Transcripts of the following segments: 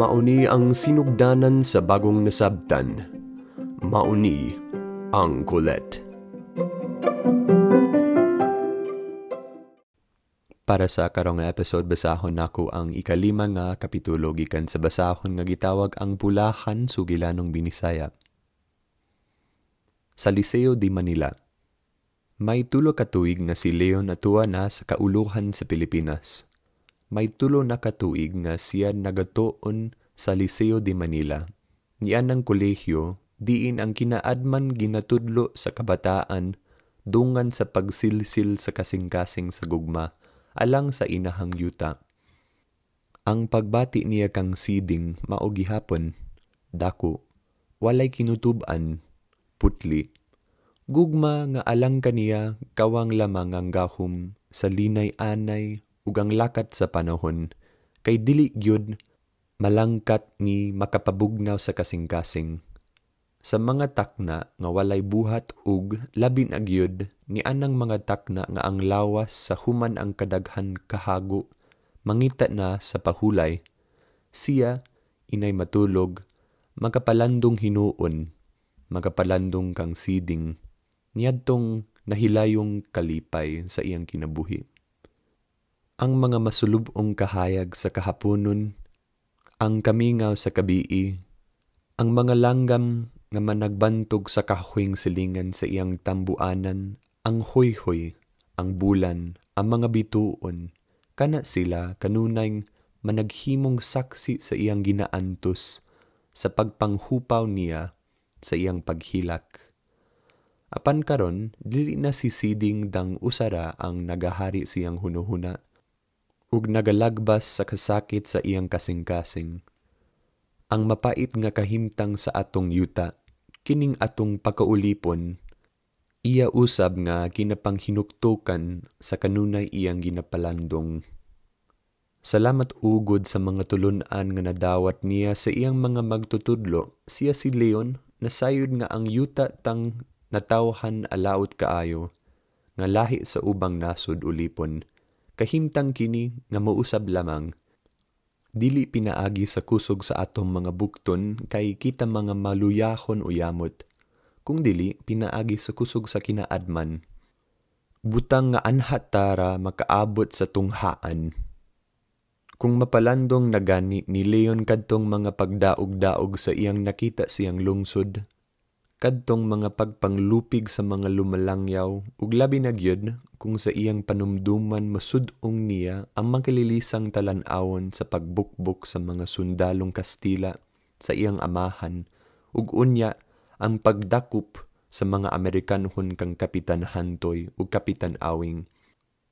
Mauni ang sinugdanan sa bagong nasabtan. Mauni ang kulet. Para sa karong episode basahon nako ang ikalima nga kapitulo gikan sa basahon nga gitawag ang Pulahan Sugilanong Binisaya. Sa Liceo di Manila. May tulo ka tuig nga si Leon natuwa na sa kauluhan sa Pilipinas may tulo na katuig nga siya nagatuon sa Liceo de Manila. Niyan ang kolehyo, diin ang kinaadman ginatudlo sa kabataan, dungan sa pagsilsil sa kasing-kasing sa gugma, alang sa inahang yuta. Ang pagbati niya kang siding maugihapon, dako, walay kinutuban, putli. Gugma nga alang kaniya kawang lamang ang gahom sa linay-anay ug ang lakat sa panahon. Kay dili gyud malangkat ni makapabugnaw sa kasing-kasing. Sa mga takna nga walay buhat ug labin agyod ni anang mga takna nga ang lawas sa human ang kadaghan kahago mangita na sa pahulay. Siya inay matulog makapalandong hinuon makapalandong kang siding niadtong nahilayong kalipay sa iyang kinabuhi ang mga masulubong kahayag sa kahaponon, ang kamingaw sa kabii, ang mga langgam nga managbantog sa kahuing silingan sa iyang tambuanan, ang hoy-hoy, ang bulan, ang mga bituon, kana sila kanunay managhimong saksi sa iyang ginaantos, sa pagpanghupaw niya sa iyang paghilak. Apan karon dili na sisiding dang usara ang nagahari siyang hunuhuna ug nagalagbas sa kasakit sa iyang kasing-kasing. Ang mapait nga kahimtang sa atong yuta, kining atong pagkaulipon, iya usab nga kinapanghinuktukan sa kanunay iyang ginapalandong. Salamat ugod sa mga tulunan nga nadawat niya sa iyang mga magtutudlo, siya si Leon, nasayod nga ang yuta tang natawhan alaot kaayo, nga lahi sa ubang nasod ulipon, Kahimtang kini nga mausab lamang. Dili pinaagi sa kusog sa atong mga bukton kay kita mga maluyahon o yamot. Kung dili, pinaagi sa kusog sa kinaadman. Butang nga anhat tara makaabot sa tunghaan. Kung mapalandong nagani ni Leon kadtong mga pagdaog-daog sa iyang nakita siyang lungsod, kadtong mga pagpanglupig sa mga lumalangyaw ug labi na gyud kung sa iyang panumduman masudong niya ang makalilisang talan-awon sa pagbukbok sa mga sundalong Kastila sa iyang amahan ug unya ang pagdakup sa mga Amerikanhon kang Kapitan Hantoy ug Kapitan Awing.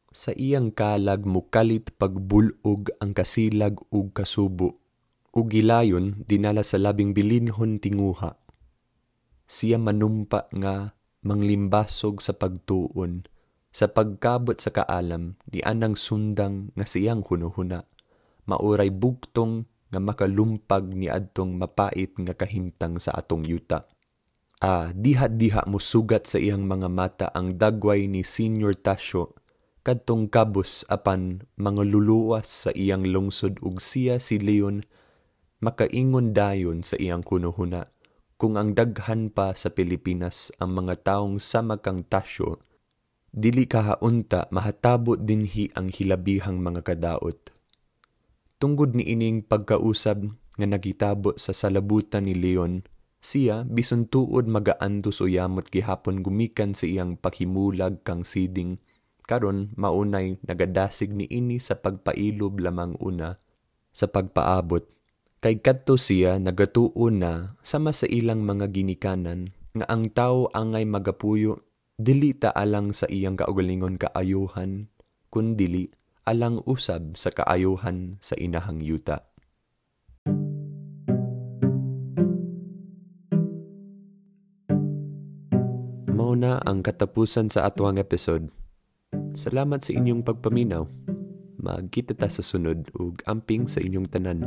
Sa iyang kalag mukalit pagbulog ang kasilag ug kasubo ug gilayon dinala sa labing bilinhon tinguha siya manumpa nga manglimbasog sa pagtuon, sa pagkabot sa kaalam, di anang sundang nga siyang hunuhuna, mauray bugtong nga makalumpag ni adtong mapait nga kahimtang sa atong yuta. Ah, diha-diha mo sugat sa iyang mga mata ang dagway ni Senior Tasyo, kadtong kabus apan mga sa iyang lungsod ug siya si Leon makaingon dayon sa iyang kunuhuna kung ang daghan pa sa Pilipinas ang mga taong sama kang tasyo, dili kahaunta mahatabo dinhi ang hilabihang mga kadaot. Tungod ni ining pagkausab nga nagitabo sa salabutan ni Leon, siya bisan tuod magaantos o yamot gihapon gumikan sa iyang pakimulag kang siding, karon maunay nagadasig ni ini sa pagpailob lamang una sa pagpaabot Kay kadto siya nagatuon na sama sa ilang mga ginikanan nga ang tao angay magapuyo dili ta alang sa iyang kaugalingon kaayuhan kundili alang usab sa kaayuhan sa inahang yuta. Mao na ang katapusan sa atuang episode. Salamat sa inyong pagpaminaw. Magkita ta sa sunod ug amping sa inyong tanan.